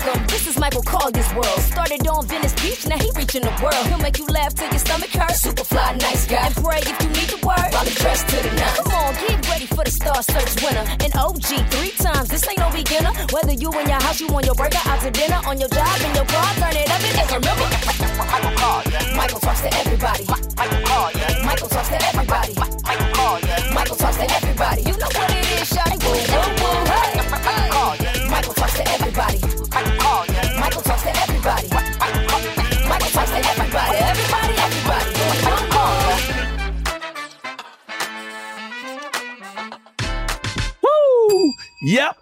Welcome, this is Michael Colyar's world. Started on Venice Beach, now he reaching the world. He'll make you laugh till your stomach hurts. Super fly, nice guy. And pray if you need the word. Probably dressed to the nines. Come on, get ready for the Star Search winner. An OG three times, this ain't no beginner. Whether you in your house, you on your burger, out to dinner, on your job, in your car, turn it up and remember. Michael Colyar. Michael talks to everybody. Michael. Michael talks to everybody. Michael. Michael talks to everybody. You know what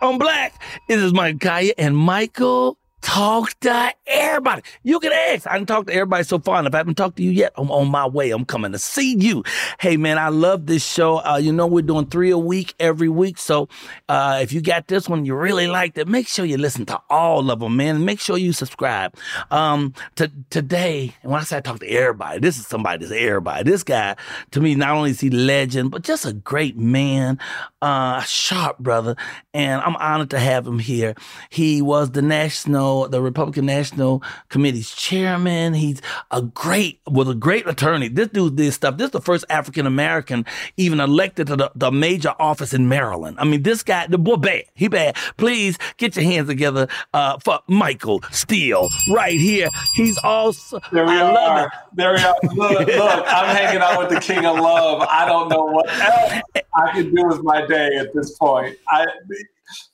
I'm black. This is Michael Colyar and Michael talk to everybody. You can ask. I didn't talk to everybody so far, and if I haven't talked to you yet, I'm on my way. I'm coming to see you. Hey, man, I love this show. Uh, you know, we're doing three a week every week. So uh, if you got this one, you really liked it, make sure you listen to all of them, man. Make sure you subscribe. Um, to, today, and when I say I talk to everybody, this is somebody that's everybody. This guy, to me, not only is he legend, but just a great man, uh, sharp brother. And I'm honored to have him here. He was the national the Republican National Committee's chairman. He's a great, was a great attorney. This dude did stuff. This is the first African American even elected to the, the, major office in Maryland. I mean, this guy, the boy bad. He bad. Please get your hands together uh, for Michael Steele right here. He's also. There we I are. There we are. Look, look, I'm hanging out with the king of love. I don't know what else I can do with my day at this point. I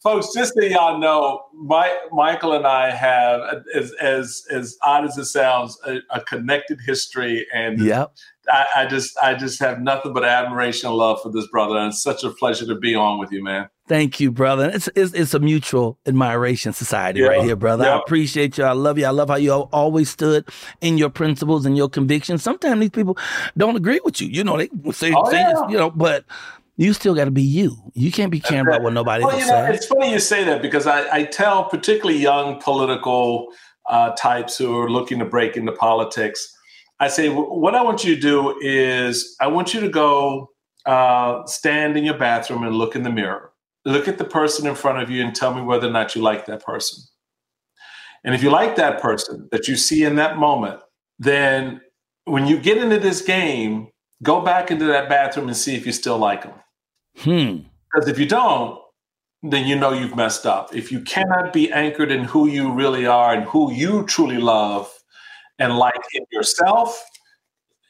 folks, just so y'all know, my, Michael and I have, as as as odd as it sounds, a, a connected history, and yep. I, I, just I just have nothing but admiration and love for this brother, and it's such a pleasure to be on with you, man. Thank you, brother. It's it's, it's a mutual admiration society right here, brother. I appreciate you. I love you. I love how you always stood in your principles and your convictions. Sometimes these people don't agree with you. You know, they say, oh, say yeah. you know, but you still got to be you. You can't be caring about what nobody well, else you know, says. It's funny you say that because I, I tell particularly young political uh, types who are looking to break into politics, I say, what I want you to do is I want you to go uh, stand in your bathroom and look in the mirror. Look at the person in front of you and tell me whether or not you like that person. And if you like that person that you see in that moment, then when you get into this game, go back into that bathroom and see if you still like them. Hmm. Because if you don't, then you know you've messed up. If you cannot be anchored in who you really are and who you truly love and like in yourself,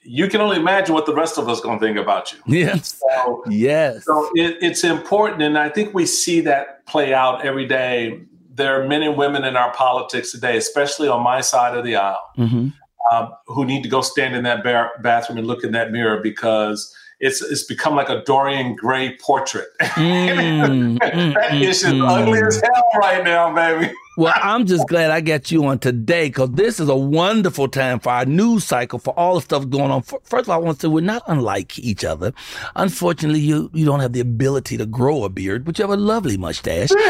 you can only imagine what the rest of us going to think about you. Yes. So, yes. So it, it's important. And I think we see that play out every day. There are men and women in our politics today, especially on my side of the aisle, mm-hmm. um, who need to go stand in that bar- bathroom and look in that mirror because it's it's become like a Dorian Gray portrait. Mm, that mm, is mm, ugly as hell right now, baby. Well, I'm just glad I got you on today because this is a wonderful time for our news cycle, for all the stuff going on. First of all, I want to say we're not unlike each other. Unfortunately, you, you don't have the ability to grow a beard, but you have a lovely mustache.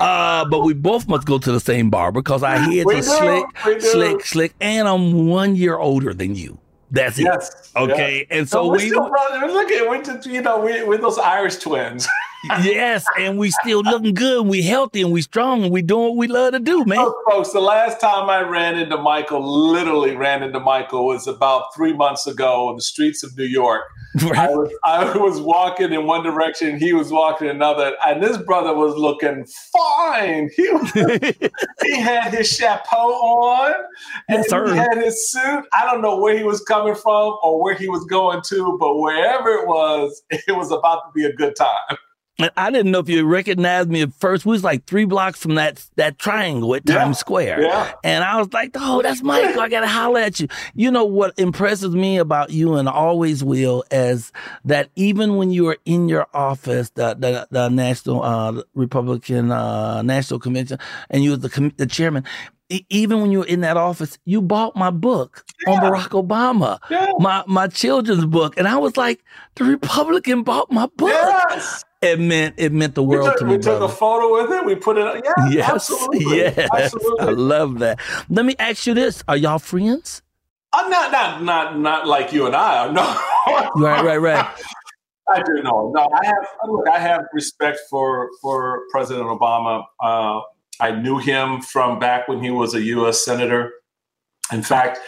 Uh, but we both must go to the same barber because our heads we are do, slick, slick, slick, and I'm one year older than you. That's it. Yes. Okay. Yes. And so, so we still brothers. Look at we you know we we're those Irish twins. yes, and we still looking good. We healthy and we strong and we doing what we love to do, man. Oh, folks, the last time I ran into Michael, literally ran into Michael, was about three months ago in the streets of New York. Right. I, was, I was walking in one direction, he was walking another, and this brother was looking fine. He was, he had his chapeau on, and yes, he had his suit. I don't know where he was coming from or where he was going to, but wherever it was, it was about to be a good time. And I didn't know if you recognized me at first. We was like three blocks from that that triangle at Times Square. Yeah. And I was like, oh, that's Michael. I gotta holler at you. You know what impresses me about you and always will is that even when you were in your office, the the, the National uh, Republican uh, National Convention, and you was the com- the chairman, even when you were in that office, you bought my book yeah. on Barack Obama, yeah. my my children's book, and I was like, the Republican bought my book. Yes. It meant it meant the world took, to me. We took brother. a photo with it. We put it. Up. Yeah, yes, absolutely. Yes, absolutely. I love that. Let me ask you this: Are y'all friends? I'm not, not, not, not like you and I. No. right, right, right. I do know. No, I have. Look, I have respect for for President Obama. Uh, I knew him from back when he was a U.S. senator. In fact,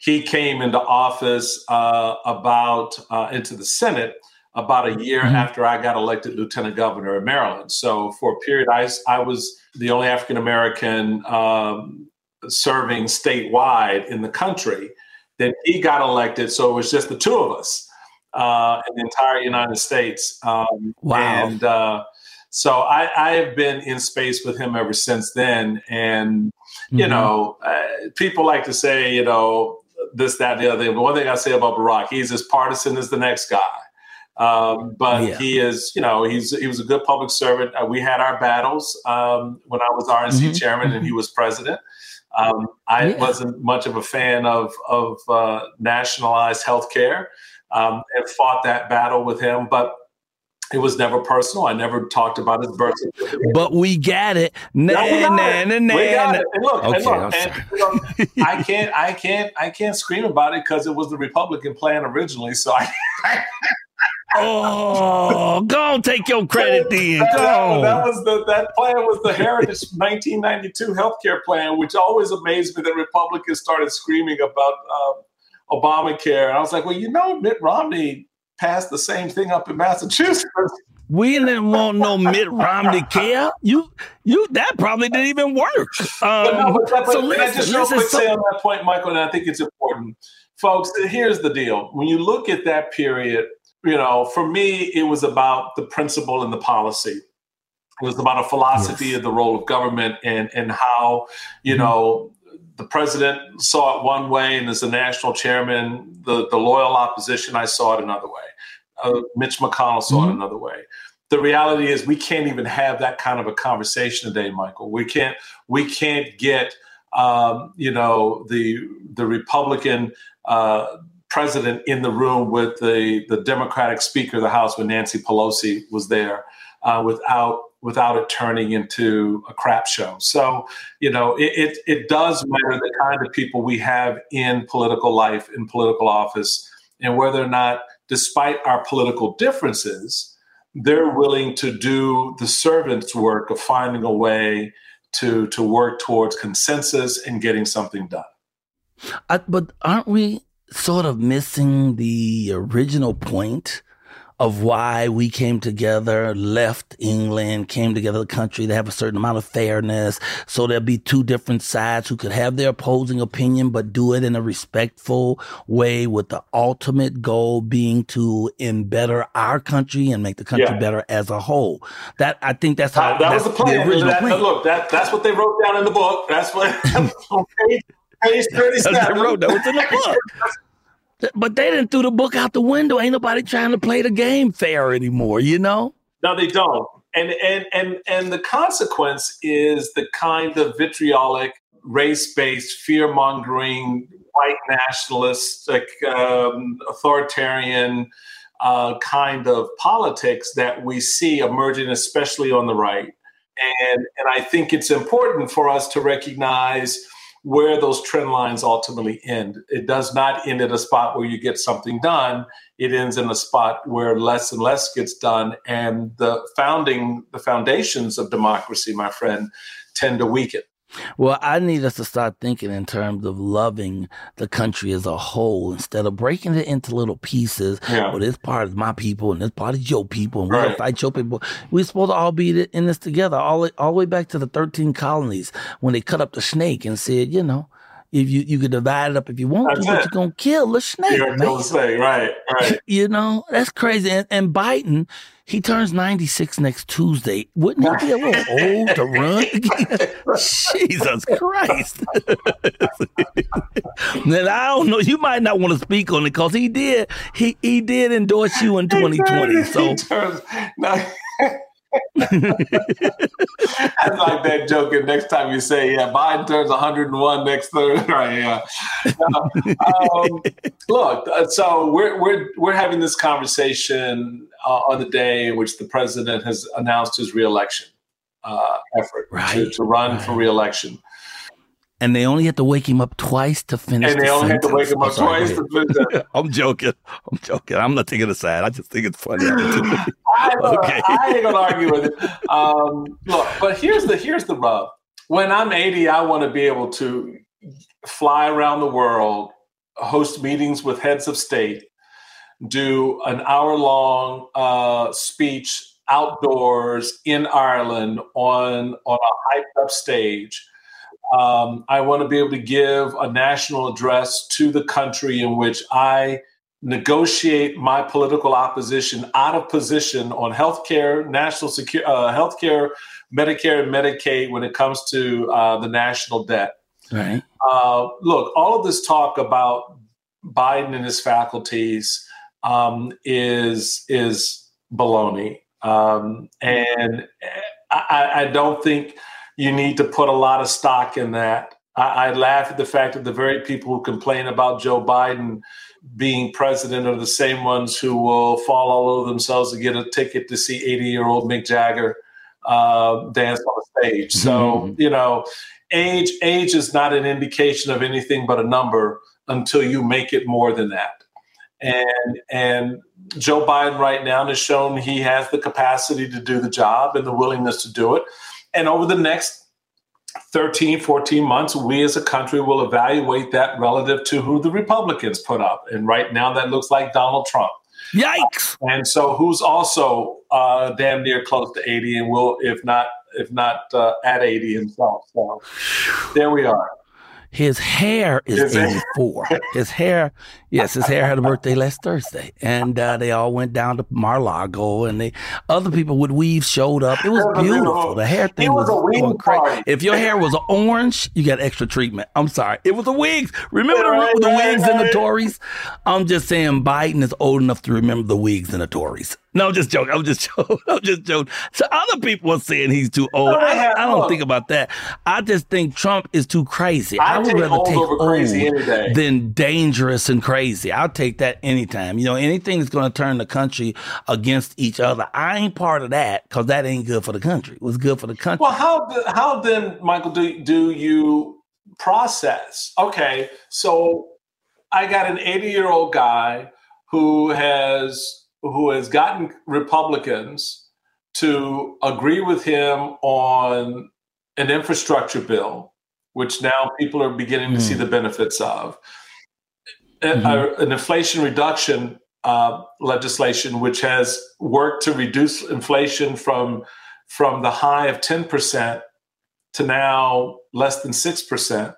he came into office uh, about uh, into the Senate about a year mm-hmm. after I got elected lieutenant governor of Maryland. So for a period, I, I was the only African American um, serving statewide in the country. Then he got elected, so it was just the two of us uh, in the entire United States. Um, wow! And uh, so I, I, have been in space with him ever since then. And you mm-hmm. know, uh, people like to say, you know, this, that, the other thing. But one thing I say about Barack, he's as partisan as the next guy. Um, but yeah. he is, you know, he's he was a good public servant. Uh, we had our battles um, when I was RNC mm-hmm. chairman and he mm-hmm. was president. Um, I yeah. wasn't much of a fan of of uh, nationalized health care um, and fought that battle with him. But it was never personal. I never talked about his birth certificate. But we got it. Nah, nah, nah, nah, we got it. And look, okay, and look and, you know, I can't, I can't, I can't scream about it because it was the Republican plan originally. So I, oh, go on, take your credit then. That, that, that, was the that plan was the Heritage 1992 healthcare plan, which always amazed me that Republicans started screaming about uh, Obamacare. And I was like, well, you know, Mitt Romney passed the same thing up in Massachusetts. We didn't want no Mitt Romney care. You, you, that probably didn't even work. Um, but no, but, so listen, I just real quick say on that point, Michael, and I think it's important, folks. Here's the deal: when you look at that period you know, for me, it was about the principle and the policy. It was about a philosophy yes. of the role of government and and how, you mm-hmm. know, the president saw it one way, and as the national chairman, the, the loyal opposition, I saw it another way. Uh, Mitch McConnell saw mm-hmm. it another way. The reality is, we can't even have that kind of a conversation today, Michael. We can't. We can't get, um, you know, the the Republican uh, president in the room with the, the Democratic Speaker of the House when Nancy Pelosi was there uh, without without it turning into a crap show. So, you know, it, it, it does matter the kind of people we have in political life, in political office, and whether or not, despite our political differences, they're willing to do the servant's work of finding a way to to work towards consensus and getting something done. Uh, but aren't we sort of missing the original point of why we came together, left England, came together the country to have a certain amount of fairness. So there'll be two different sides who could have their opposing opinion, but do it in a respectful way with the ultimate goal being to better our country and make the country yeah. better as a whole. That I think that's how uh, that that's was the plan. The that, plan. Look, that that's what they wrote down in the book. That's what page, page 37. they wrote that was in the book. But they didn't threw the book out the window. Ain't nobody trying to play the game fair anymore, you know? No, they don't. And and and and the consequence is the kind of vitriolic, race-based, fear-mongering, white nationalistic, um, authoritarian uh, kind of politics that we see emerging, especially on the right. And and I think it's important for us to recognize where those trend lines ultimately end. It does not end at a spot where you get something done. It ends in a spot where less and less gets done, and the founding, the foundations of democracy, my friend, tend to weaken. Well, I need us to start thinking in terms of loving the country as a whole instead of breaking it into little pieces. Yeah. Well, this part is my people and this part is your people, and we're right. gonna fight your people. We're supposed to all be in this together, all all the way back to the thirteen colonies when they cut up the snake and said, you know, if you you could divide it up if you want that's to, it. but you're gonna kill the snake. You're kill the snake, right? Right. you know that's crazy. And, and Biden, he turns 96 next Tuesday. Wouldn't he be a little old to run? Jesus Christ! then I don't know. You might not want to speak on it because he did. He he did endorse you in 2020. So. Turns, I like that joke. And next time you say, "Yeah, Biden turns 101 next Thursday," right? Yeah. um, look, uh, so we're we're we're having this conversation uh, on the day in which the president has announced his reelection uh, effort right. to, to run right. for reelection and they only had to wake him up twice to finish. And they the only sentence. had to wake him up twice to finish. That. I'm joking. I'm joking. I'm not taking it aside. I just think it's funny. I, okay. I ain't gonna argue with it. Um, look, but here's the here's the rub. When I'm 80, I want to be able to fly around the world, host meetings with heads of state, do an hour long uh, speech outdoors in Ireland on on a hyped up stage um, I want to be able to give a national address to the country in which I negotiate my political opposition out of position on healthcare, national security, uh, healthcare, Medicare, and Medicaid when it comes to uh, the national debt. Right. Uh, look, all of this talk about Biden and his faculties um, is is baloney, um, and I, I don't think you need to put a lot of stock in that. I, I laugh at the fact that the very people who complain about Joe Biden being president are the same ones who will fall all over themselves to get a ticket to see 80 year old Mick Jagger uh, dance on the stage. So, mm-hmm. you know, age age is not an indication of anything but a number until you make it more than that. And and Joe Biden right now has shown he has the capacity to do the job and the willingness to do it. And over the next 13, 14 months, we as a country will evaluate that relative to who the Republicans put up. And right now, that looks like Donald Trump. Yikes! Uh, and so, who's also uh, damn near close to 80 and will, if not, if not uh, at 80 himself. So there we are. His hair is 84. his hair, yes, his hair had a birthday last Thursday. And uh, they all went down to Mar-Lago and they, other people with weaves showed up. It was beautiful. The hair thing was, was going crazy. If your hair was orange, you got extra treatment. I'm sorry. It was a wig. Remember the, the wigs and the Tories? I'm just saying Biden is old enough to remember the wigs and the Tories. No, I'm just joking. I'm just joking. I'm just joking. So other people are saying he's too old. I, I don't think about that. I just think Trump is too crazy. I, I would rather take old than dangerous and crazy. I'll take that anytime. You know, anything that's going to turn the country against each other. I ain't part of that because that ain't good for the country. It was good for the country. Well, how how then, Michael, do do you process? Okay, so I got an 80 year old guy who has who has gotten Republicans to agree with him on an infrastructure bill, which now people are beginning mm. to see hmm. the benefits of, mm-hmm. a, an inflation reduction uh, legislation, which has worked to reduce inflation from from the high of 10% to now less than 6%,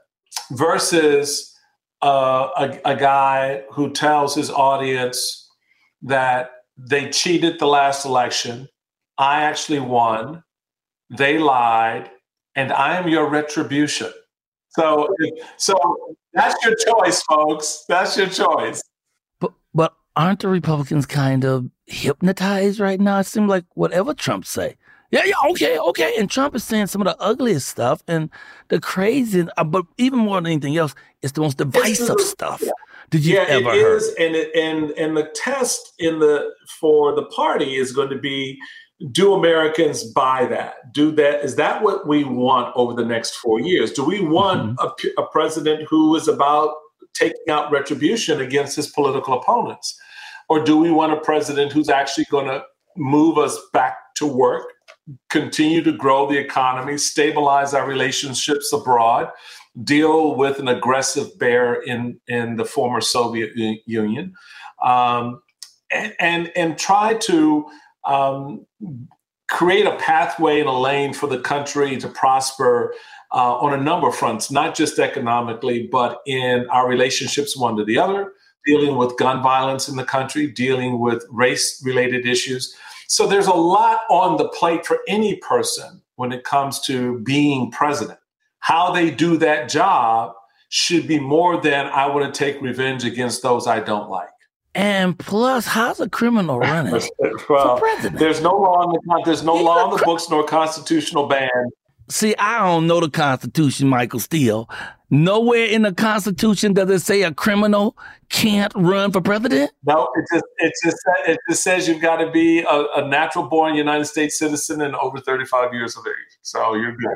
versus uh, a, a guy who tells his audience that they cheated the last election, I actually won, they lied, and I am your retribution. So, so that's your choice, folks. That's your choice. But but aren't the Republicans kind of hypnotized right now? It seems like whatever Trump say, yeah, yeah, okay, okay. And Trump is saying some of the ugliest stuff and the crazy, uh, but even more than anything else, it's the most divisive stuff. Did you yeah, ever it heard? is, and it, and and the test in the for the party is going to be: Do Americans buy that? Do that? Is that what we want over the next four years? Do we want Mm-hmm. a a, president who is about taking out retribution against his political opponents, or do we want a president who's actually going to move us back to work? Continue to grow the economy, stabilize our relationships abroad, deal with an aggressive bear in, in the former Soviet Union, um, and, and, and try to um, create a pathway and a lane for the country to prosper uh, on a number of fronts, not just economically, but in our relationships one to the other, dealing with gun violence in the country, dealing with race related issues. So there's a lot on the plate for any person when it comes to being president. How they do that job should be more than I want to take revenge against those I don't like. And plus, how's a criminal running? well, president? there's no law in the there's no law in the books nor constitutional ban. See, I don't know the Constitution, Michael Steele. Nowhere in the Constitution does it say a criminal can't run for president. No, it just it just it just says you've got to be a, a natural born United States citizen and over 35 years of age. So you're good.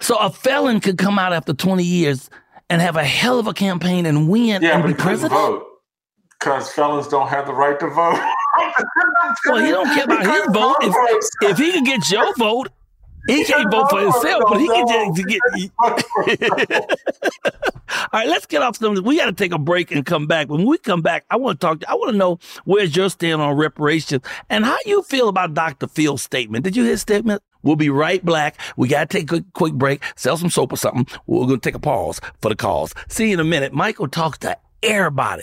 So a felon could come out after 20 years and have a hell of a campaign and win Yeah, and be president. vote because felons don't have the right to vote. Well, he don't care about his vote. If, if he can get your vote, he can't vote for himself, but he can just get. All right, let's get off some. We got to take a break and come back. When we come back, I want to talk. I want to know where's your stand on reparations and how you feel about Dr. Phil's statement. Did you hear his statement? We'll be right back. We got to take a quick break, sell some soap or something. We're going to take a pause for the calls. See you in a minute. Michael talks to everybody.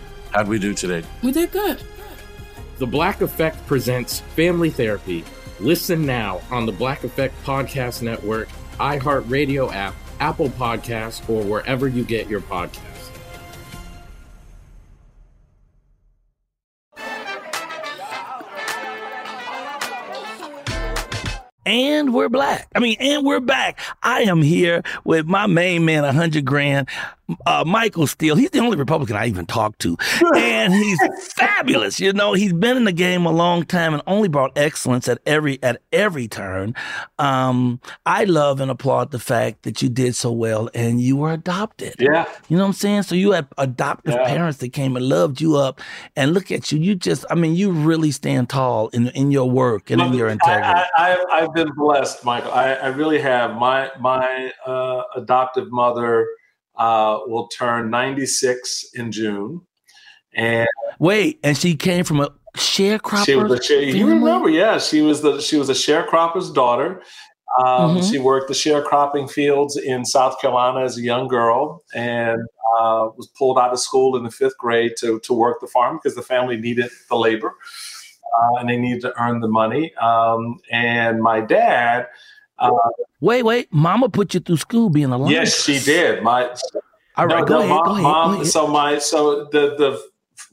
how'd we do today? We did good. The Black Effect presents Family Therapy. Listen now on the Black Effect Podcast Network, iHeartRadio app, Apple Podcasts, or wherever you get your podcasts. And we're black. I mean, and we're back. I am here with my main man, 100 grand, uh, Michael Steele. He's the only Republican I even talked to. And he's fabulous. You know, he's been in the game a long time and only brought excellence at every at every turn. Um, I love and applaud the fact that you did so well and you were adopted. Yeah. You know what I'm saying? So you had adoptive Yeah. parents that came and loved you up. And look at you. You just, I mean, you really stand tall in, in your work and in your integrity. I, I, I've been blessed, Michael. I, I really have. My my uh, adoptive mother uh, will turn 96 in June, and Wait, and she came from a sharecropper. she was a share, you remember? Yeah, she was the she was a sharecropper's daughter. Um, Mhm. She worked the sharecropping fields in South Carolina as a young girl, and uh, was pulled out of school in the fifth grade to to work the farm because the family needed the labor. Uh, and they needed to earn the money. Um, and my dad, uh, Wait, wait. Mama put you through school being a lion. Yes, she did. My All right, go ahead, Mom, go ahead, mom- go ahead. So my so the the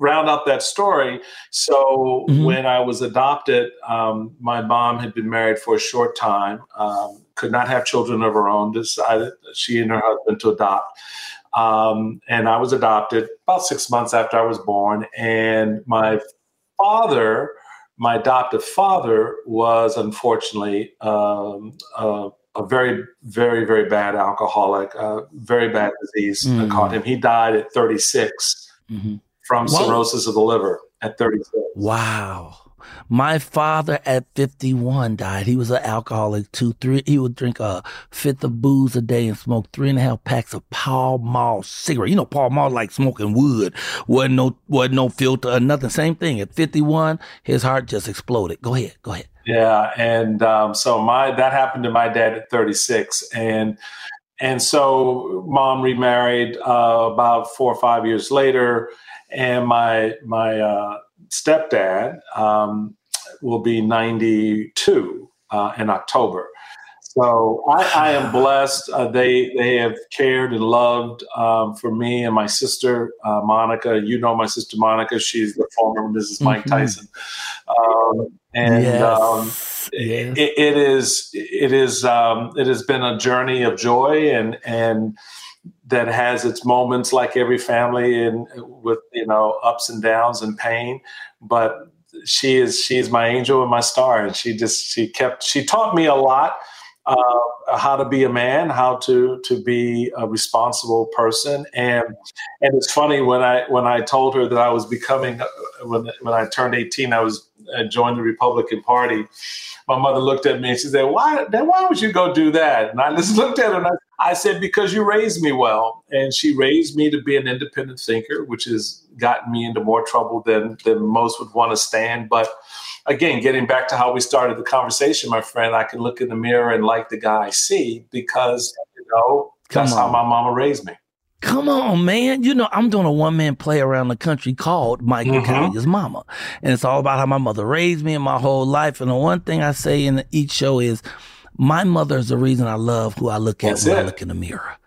round up that story. So Mhm. when I was adopted, um, my mom had been married for a short time. Um, could not have children of her own. Decided she and her husband to adopt. Um, and I was adopted about six months after I was born. And my father, my adoptive father, was unfortunately um, uh, a very, very, very bad alcoholic, uh, very bad disease that Mm. caught him. He died at 36 Mhm. from Whoa. cirrhosis of the liver at 36. Wow. My father at 51 died. He was an alcoholic too. Three, he would drink a fifth of booze a day and smoke three and a half packs of Pall Mall cigarette. You know, Pall Mall like smoking wood. Wasn't no, wasn't no filter or nothing. Same thing. At 51, his heart just exploded. Go ahead. Go ahead. Yeah, and um, so my that happened to my dad at 36, and and so mom remarried uh, about four or five years later, and my my uh, stepdad um, will be 92 uh, in October. So I, I am blessed. Uh, they they have cared and loved um, for me and my sister uh, Monica. You know my sister Monica. She's the former Mrs. Mike Mhm. Tyson. Um, and Yes. um, it, it is it is um, it has been a journey of joy and and that has its moments like every family and with you know ups and downs and pain but she is she is my angel and my star and she just she kept she taught me a lot uh, how to be a man, how to to be a responsible person, and and it's funny when I when I told her that I was becoming when when I turned eighteen, I was I joined the Republican Party. My mother looked at me and she said, "Why? Then why would you go do that?" And I just looked at her and I, I said, "Because you raised me well, and she raised me to be an independent thinker, which has gotten me into more trouble than than most would want to stand, but." again, getting back to how we started the conversation, my friend, I can look in the mirror and like the guy I see because, you know, that's how my mama raised me. Come on, man. You know, I'm doing a one man play around the country called Michael mm-hmm. Colyar's Mama. And it's all about how my mother raised me and my whole life. And the one thing I say in each show is my mother is the reason I love who I look at That's when it. I look in the mirror.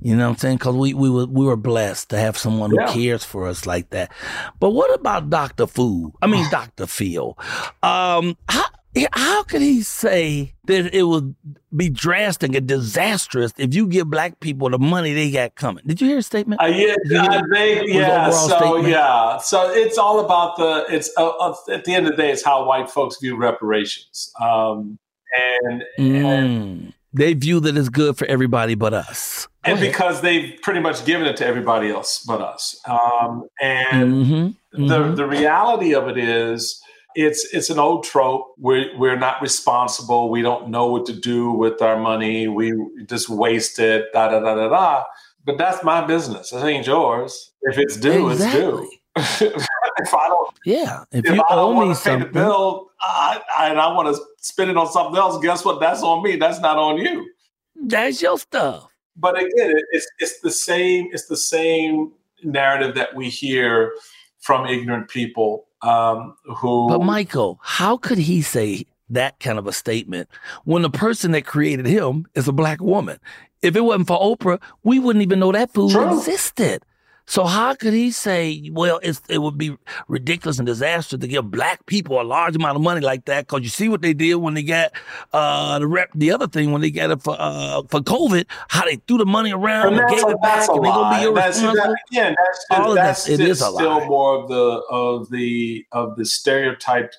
You know what I'm saying? Because we, we were we were blessed to have someone who cares for us like that. But what about Dr. Fu? I mean, Dr. Phil. Um, how, how could he say that it would be drastic and disastrous if you give black people the money they got coming? Did you hear a statement? Uh, yeah, uh, they, yeah. So statement? yeah, so it's all about the. It's uh, uh, at the end of the day, it's how white folks view reparations. Um, and, mm. and they view that as good for everybody but us and because they've pretty much given it to everybody else but us. Um, and mm-hmm. the mm-hmm. the reality of it is, it's it's an old trope. We're we're not responsible. We don't know what to do with our money. We just waste it. Da da da da da. But that's my business. It ain't yours. If it's due, exactly. it's due. if I don't, yeah. If, if you I don't owe me something, the bill, I, I, and I want to spend it on something else, guess what? That's on me. That's not on you. That's your stuff but again, it's it's the same. It's the same narrative that we hear from ignorant people um, who. But Michael, how could he say that kind of a statement when the person that created him is a black woman? If it wasn't for Oprah, we wouldn't even know that food True. existed. So how could he say, well, it would be ridiculous and disastrous to give black people a large amount of money like that? Because you see what they did when they got uh, the rep, the other thing when they got it for uh, for COVID, how they threw the money around and, and gave it back, and they gonna be irresponsible. That's, that, again, that's, All of that's, that, it is still more of the of the of the stereotyped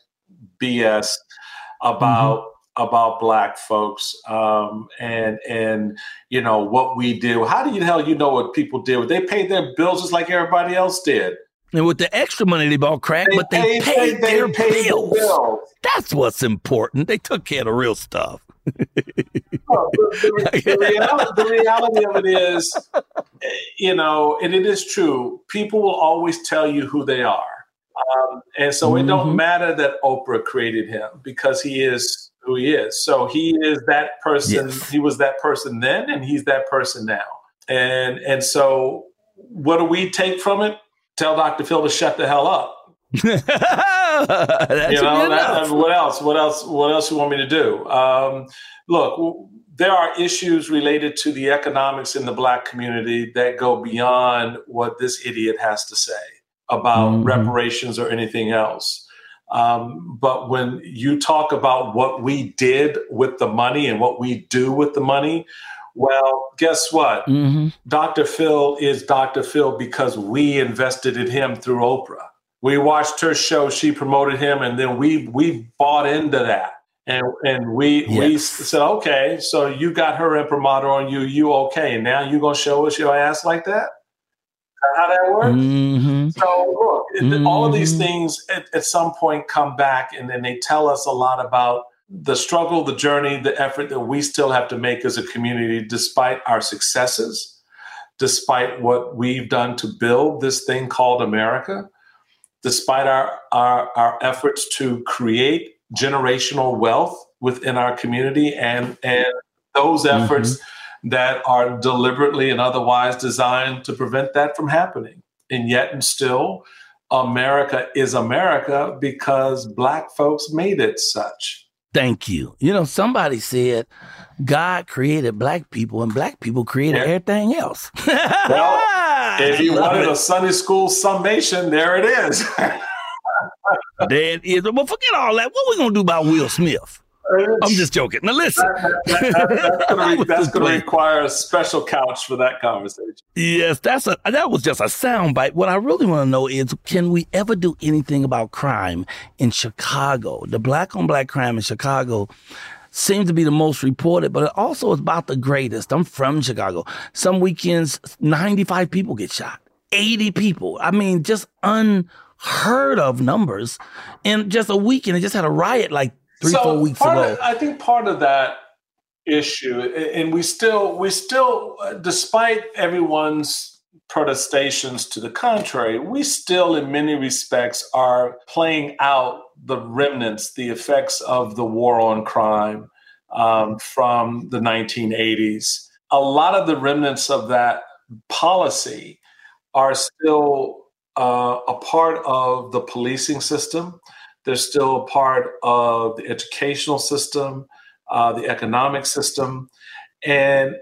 BS about. Mm-hmm about black folks um, and and you know what we do. How do you hell you know what people did? They paid their bills just like everybody else did. And with the extra money they bought crack, they but they paid, paid, they, their paid bills. The bills. That's what's important. They took care of the real stuff. oh, the, the, the, reality, the, reality, of it is, you know, and it is true. People will always tell you who they are, um, and so mm-hmm. it don't mm-hmm. matter that Oprah created him because he is who he is. So he is that person. Yes. He was that person then, and he's that person now. And and so, what do we take from it? Tell Dr. Phil to shut the hell up. you know, that, what else? What else? What else you want me to do? Um, look, there are issues related to the economics in the black community that go beyond what this idiot has to say about mm-hmm. reparations or anything else. Um, but when you talk about what we did with the money and what we do with the money, well, guess what? Mm-hmm. Dr. Phil is Dr. Phil because we invested in him through Oprah. We watched her show, she promoted him, and then we we bought into that. And and we yes. we said, okay, so you got her imprimatur on you, you okay. And now you're gonna show us your ass like that? How that works? Mm-hmm. So look, mm-hmm. all of these mm-hmm. things at, at some point come back, and then they tell us a lot about the struggle, the journey, the effort that we still have to make as a community, despite our successes, despite what we've done to build this thing called America, despite our, our, our efforts to create generational wealth within our community and, and those efforts mm-hmm that are deliberately and otherwise designed to prevent that from happening. And yet, and still, America is America because Black folks made it such. Thank you. You know, somebody said God created black people and black people created yeah. everything else. well, if you wanted it. a Sunday school summation, there it is. there it is. But forget all that. What are we going to do about Will Smith? I'm just joking. Now listen, that's going to require a special couch for that conversation. Yes, that's a that was just a soundbite. What I really want to know is, can we ever do anything about crime in Chicago? The black on black crime in Chicago seems to be the most reported, but it also is about the greatest. I'm from Chicago. Some weekends, 95 people get shot, 80 people. I mean, just unheard of numbers. In just a weekend, it just had a riot like three, So four weeks ago. of- I think part of that issue, and we still, we still, despite everyone's protestations to the contrary, we still, in many respects, are playing out the remnants, the effects of the war on crime um, from the 1980s. A lot of the remnants of that policy are still uh, a part of the policing system. They're still a part of the educational system, uh, the economic system. And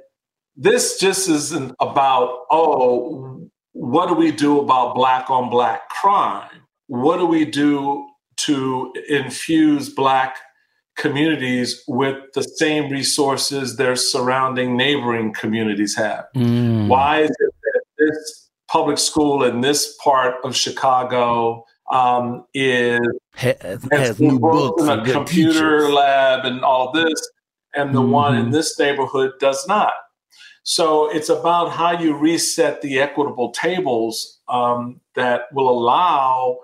this just isn't about, oh, what do we do about black on black crime? What do we do to infuse black communities with the same resources their surrounding neighboring communities have? Mm. Why is it that this public school in this part of Chicago um, is has, has new books and a computer teachers. lab and all this, and the one in Mhm. this neighborhood does not. So it's about how you reset the equitable tables um, that will allow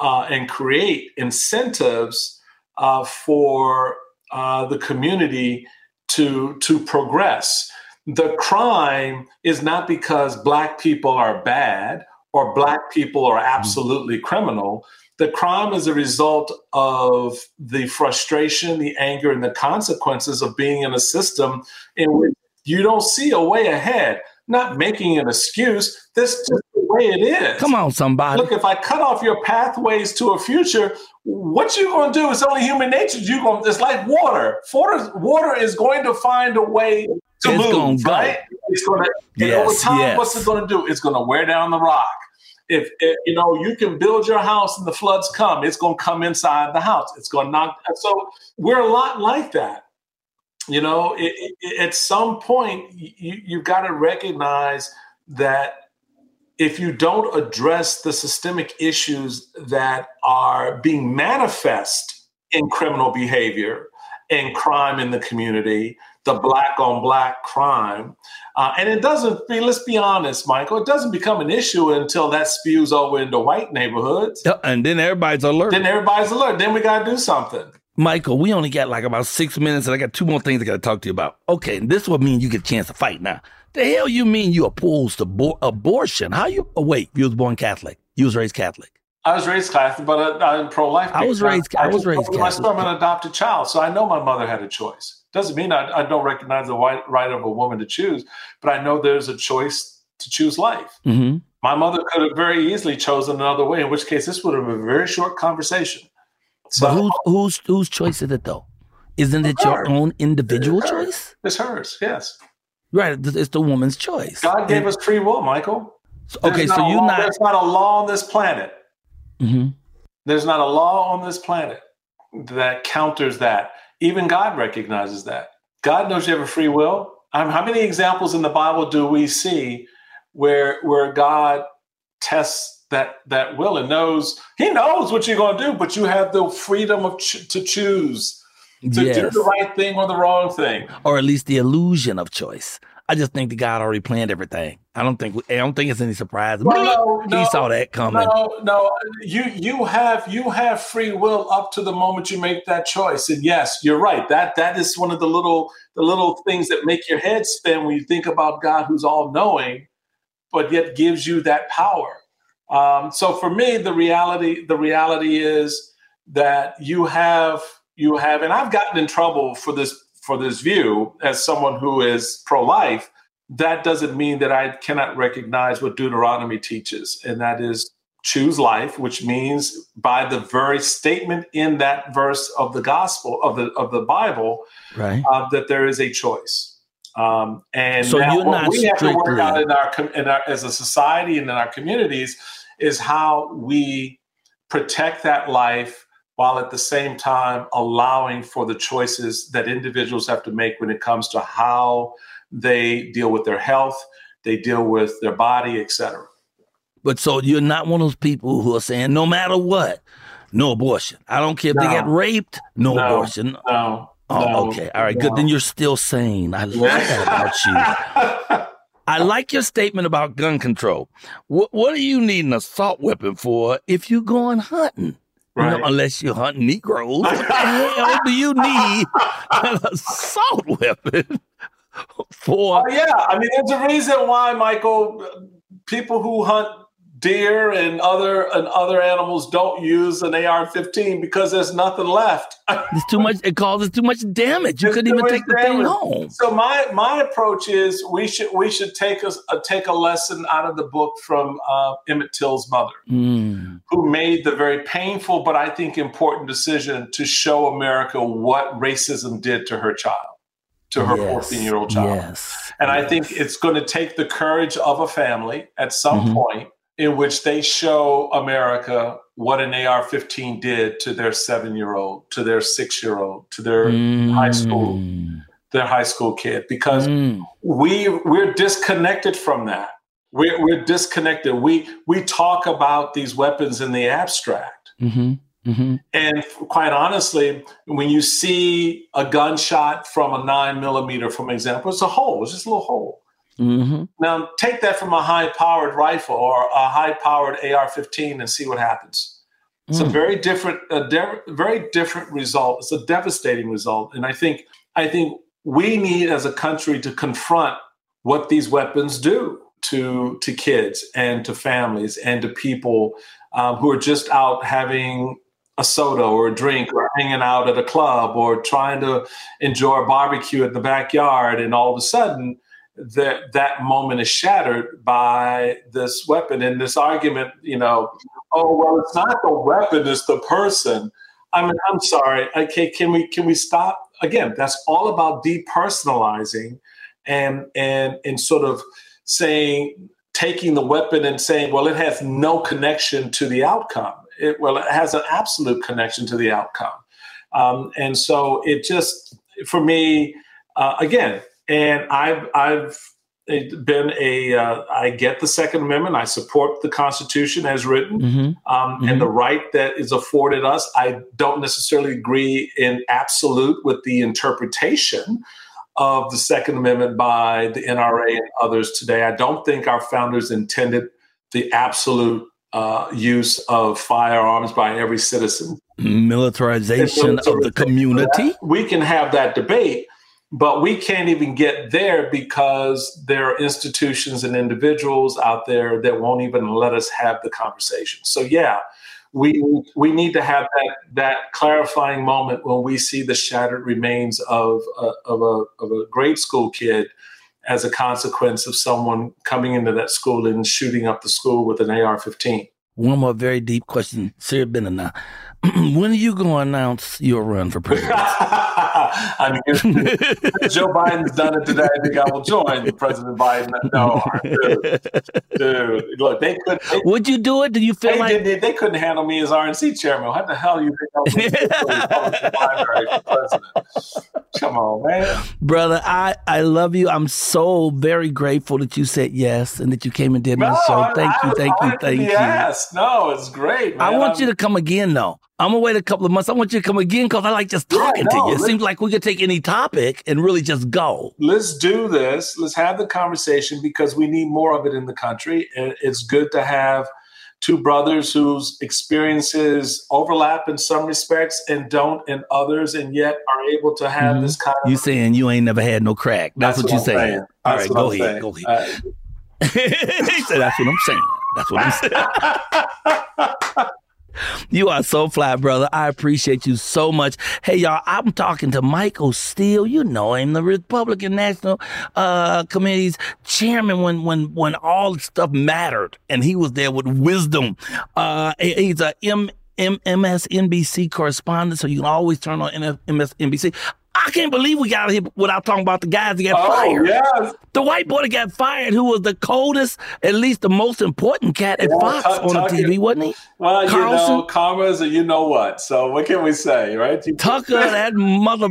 uh, and create incentives uh, for uh, the community to to progress. The crime is not because black people are bad or black people are mm-hmm. absolutely criminal. The crime is a result of the frustration, the anger, and the consequences of being in a system in which you don't see a way ahead. Not making an excuse. This is just the way it is. Come on, somebody. Look, if I cut off your pathways to a future, what you going to do? It's only human nature. You going it's like water. Water, water is going to find a way to It's move, gonna go. right? It's going to. and over time, yes. what's it going to do? It's going to wear down the rock. If, if you know you can build your house and the floods come, it's going to come inside the house. It's going to knock. So we're a lot like that. You know, it, it, at some point, you, you've got to recognize that if you don't address the systemic issues that are being manifest in criminal behavior and crime in the community, the black on black crime, uh, and it doesn't be, let's be honest, Michael, it doesn't become an issue until that spews over into white neighborhoods. And then everybody's alert. Then everybody's alert. Then we got to do something. Michael, we only got like about six minutes, and I got two more things I got to talk to you about. Okay, this will mean you get a chance to fight now. The hell you mean you opposed to bo- abortion? How you? Oh, wait, you was born Catholic. You was raised Catholic. I was raised Catholic, but I, I'm pro-life. I was raised- I was raised My Catholic. sperm, I'm an adopted child, so I know my mother had a choice. Doesn't mean I, I don't recognize the right, right of a woman to choose, but I know there's a choice to choose life. Mm-hmm. My mother could have very easily chosen another way, in which case this would have been a very short conversation. but whose whose whose choice is it though? Isn't it your own individual It's choice? It's hers, yes. Right, it's the woman's choice. God gave us free will, Michael. okay, so you're law- not. There's not a law on this planet. Mhm. There's not a law on this planet that counters that. Even God recognizes that. God knows you have a free will. Um, how many examples in the Bible do we see where where God tests that that will and knows He knows what you're going to do, but you have the freedom of ch- to choose to do the right thing or the wrong thing. or at least the illusion of choice. I just think that God already planned everything. I don't think I don't think it's any surprise. Well, no, he no, saw that coming. No, no, you you have you have free will up to the moment you make that choice. And yes, you're right. That that is one of the little the little things that make your head spin when you think about God, who's all knowing, but yet gives you that power. Um, so for me, the reality the reality is that you have you have, and I've gotten in trouble for this for this view as someone who is pro life that doesn't mean that I cannot recognize what Deuteronomy teaches, and that is choose life, which means by the very statement in that verse of the gospel of the of the Bible Right. uh, that there is a choice. Um, and So now you're what not we have to work out in our, in our as a society and in our communities is how we protect that life while at the same time allowing for the choices that individuals have to make when it comes to how they deal with their health, they deal with their body, etc. But so you're not one of those people who are saying no matter what, no abortion. I don't care if they get raped, no, No. abortion. No, Oh, No, okay. All right, no. good. Then you're still sane. I like that about you. I like your statement about gun control. What, what do you need an assault weapon for if you're going hunting? Know, unless you hunt Negroes. What the hell do you need an assault weapon for? Oh, yeah, I mean, there's a reason why, Michael, people who hunt deer and other and other animals don't use an AR-15 because there's nothing left. It's too much. It causes too much damage. You couldn't even take the thing home. So my my approach is we should we should take us uh, take a lesson out of the book from uh, Emmett Till's mother. Mm. Who made the very painful but I think important decision to show America what racism did to her child, to her Yes, 14 year old child. Yes. And I think it's going to take the courage of a family at some Mhm. point in which they show America what an AR 15 did to their seven year old, to their six year old, to their high school, their high school kid, because we we're disconnected from that. We're, we're disconnected. We we talk about these weapons in the abstract. Mm-hmm. Mm-hmm. And quite honestly, when you see a gunshot from a nine millimeter, from example, it's a hole. It's just a little hole. Mm-hmm. Now take that from a high powered rifle or a high powered AR 15 and see what happens. It's a Mm. very different, a de- very different result. It's a devastating result. And I think, I think we need as a country to confront what these weapons do to, to kids and to families and to people um, who are just out having a soda or a drink or hanging out at a club or trying to enjoy a barbecue at the backyard. And all of a sudden, that that moment is shattered by this weapon. And this argument you know oh well it's not the weapon it's the person. I mean i'm sorry. Okay can we can we stop? Again that's all about depersonalizing and and and sort of saying taking the weapon and saying well it has no connection to the outcome it, well it has an absolute connection to the outcome um, and so it just for me uh, again and i've i've been a uh, i get the second amendment i support the constitution as written Mm-hmm. um, and the right that is afforded us. I don't necessarily agree in absolute with the interpretation of the Second Amendment by the NRA and others today. I don't think our founders intended the absolute uh, use of firearms by every citizen. Militarization of the community. We can have that debate, but we can't even get there because there are institutions and individuals out there that won't even let us have the conversation. So yeah, we we need to have that that clarifying moment when we see the shattered remains of a, of a of a grade school kid as a consequence of someone coming into that school and shooting up the school with an AR-15. One more very deep question, Sarah Bennett. When are you going to announce your run for president? I mean, Joe Biden's done it today. I think I will join President Biden. No, dude, dude look, they couldn't. They, Would you do it? Do you feel they, like did- they, couldn't handle me as RNC chairman? What the hell you think I was going to do for the Republican primary for president? Come on, man. brother? I I love you. I'm so very grateful that you said yes and that you came and did my No, show. Thank I you, thank you, honored thank you. asked. No, it's great. I want I'm- you to come again, though. I'm gonna wait a couple of months. I want you to come again because I like just talking to no, you. It seems like we could take any topic and really just go. let's do this. Let's have the conversation because we need more of it in the country. And it's good to have two brothers whose experiences overlap in some respects and don't in others, and yet are able to have Mhm. this kind of. You saying you ain't never had no crack? That's, what, what you're saying. saying. All That's right, go I'm ahead. saying. Go ahead. he said, "That's what I'm saying. That's what I'm saying." You are so fly, brother. I appreciate you so much. Hey, y'all, I'm talking to Michael Steele. You know him, the Republican National uh, Committee's chairman when when when all stuff mattered, and he was there with wisdom. Uh, he's a MSNBC correspondent, so you can always turn on MSNBC. I can't believe we got out here without talking about the guys that got Oh, fired. yes. The white boy that got fired, who was the coldest, at least the most important cat at Yeah, Fox Tuck- on the Tucker- TV, wasn't he? Well, you know, commas a you know what. So what can we say, right? Tucker, that mother.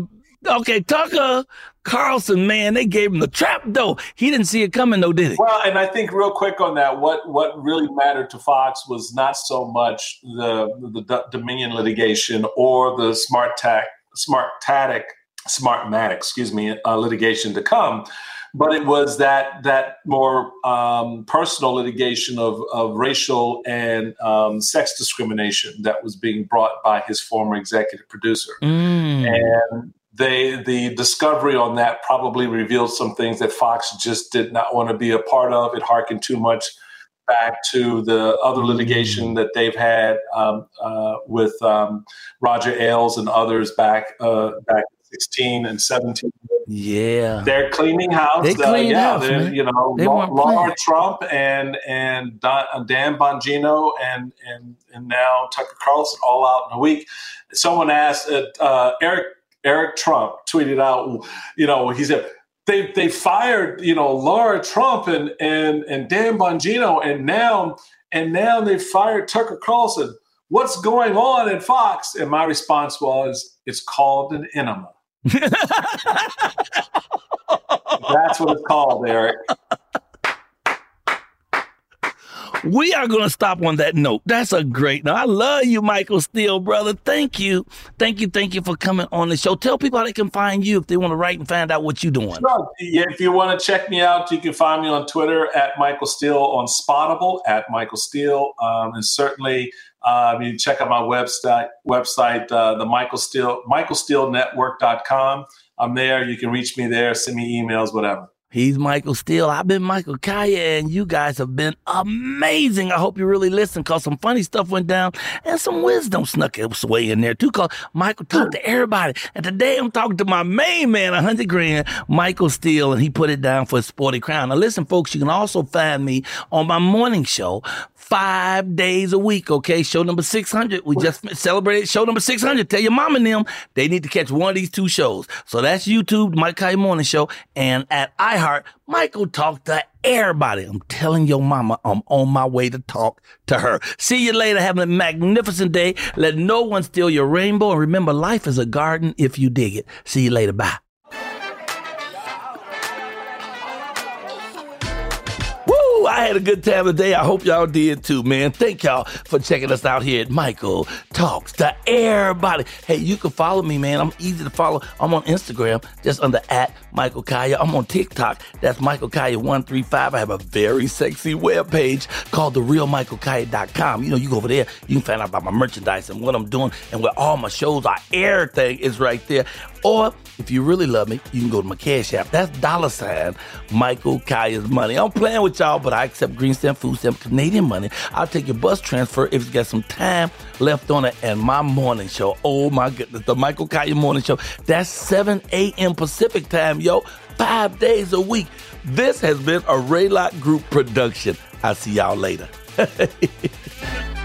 Okay, Tucker Carlson, man, they gave him the trap though. He didn't see it coming, though, did he? Well, and I think real quick on that, what what really mattered to Fox was not so much the the Dominion litigation or the smart tac smart tactic Smartmatic, excuse me, uh, litigation to come. But it was that that more um, personal litigation of, of racial and um, sex discrimination that was being brought by his former executive producer. Mm. And they the discovery on that probably revealed some things that Fox just did not want to be a part of. It harkened too much back to the other litigation that they've had um, uh, with um, Roger Ailes and others back uh, back 16 and 17. Yeah, they're cleaning house. They cleaned uh, yeah, house, man. you know, They. Lara Trump and and Don, uh, Dan Bongino and and and now Tucker Carlson all out in a week. Someone asked uh, uh, Eric Eric Trump tweeted out, you know, he said. They, they fired you know Lara Trump and and and Dan Bongino and now and now they fired Tucker Carlson. What's going on at Fox? And my response was, it's called an enema. That's what it's called, Eric. We are going to stop on that note. That's a great note. I love you, Michael Steele, brother. Thank you. Thank you. Thank you for coming on the show. Tell people how they can find you if they want to write and find out what you're doing. Sure. If you want to check me out, you can find me on Twitter at Michael Steele, on Spoutible at Michael Steele, um, and certainly um, you can check out my website, website uh, the Michael Steele, MichaelSteeleNetwork.com. I'm there. You can reach me there. Send me emails, whatever. He's Michael Steele. I've been Michael Colyar, and you guys have been amazing. I hope you really listen because some funny stuff went down and some wisdom snuck its way in there too. Because Michael talked to everybody. And today I'm talking to my main man, 100 grand, Michael Steele, and he put it down for a sporty crown. Now, listen, folks, you can also find me on my morning show five days a week, okay? Show number 600. We just celebrated show number 600. Tell your mom and them they need to catch one of these two shows. So that's YouTube, Mike Colyar Morning Show, and at iHeart, Michael Talk to everybody. I'm telling your mama I'm on my way to talk to her. See you later. Have a magnificent day. Let no one steal your rainbow. And remember, life is a garden if you dig it. See you later. Bye. I had a good time today. I hope y'all did too, man. Thank y'all for checking us out here at Michael Talks to Everybody. Hey, you can follow me, man. I'm easy to follow. I'm on Instagram, just under at Michael Colyar. I'm on TikTok. That's Michael Colyar135. I have a very sexy webpage called therealmichaelcolyar.com. You know, you go over there, you can find out about my merchandise and what I'm doing and where all my shows are. Everything is right there. Or if you really love me, you can go to my Cash App. That's dollar sign Michael Colyar's money. I'm playing with y'all, but I accept green stamp, food stamp, Canadian money. I'll take your bus transfer if it's got some time left on it. And my morning show, oh my goodness, the Michael Colyar morning show. That's 7 a.m. Pacific time, yo. Five days a week. This has been a Raylock Group production. I'll see y'all later.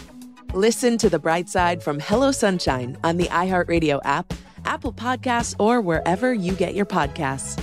Listen to the bright side from Hello Sunshine on the iHeartRadio app, Apple Podcasts, or wherever you get your podcasts.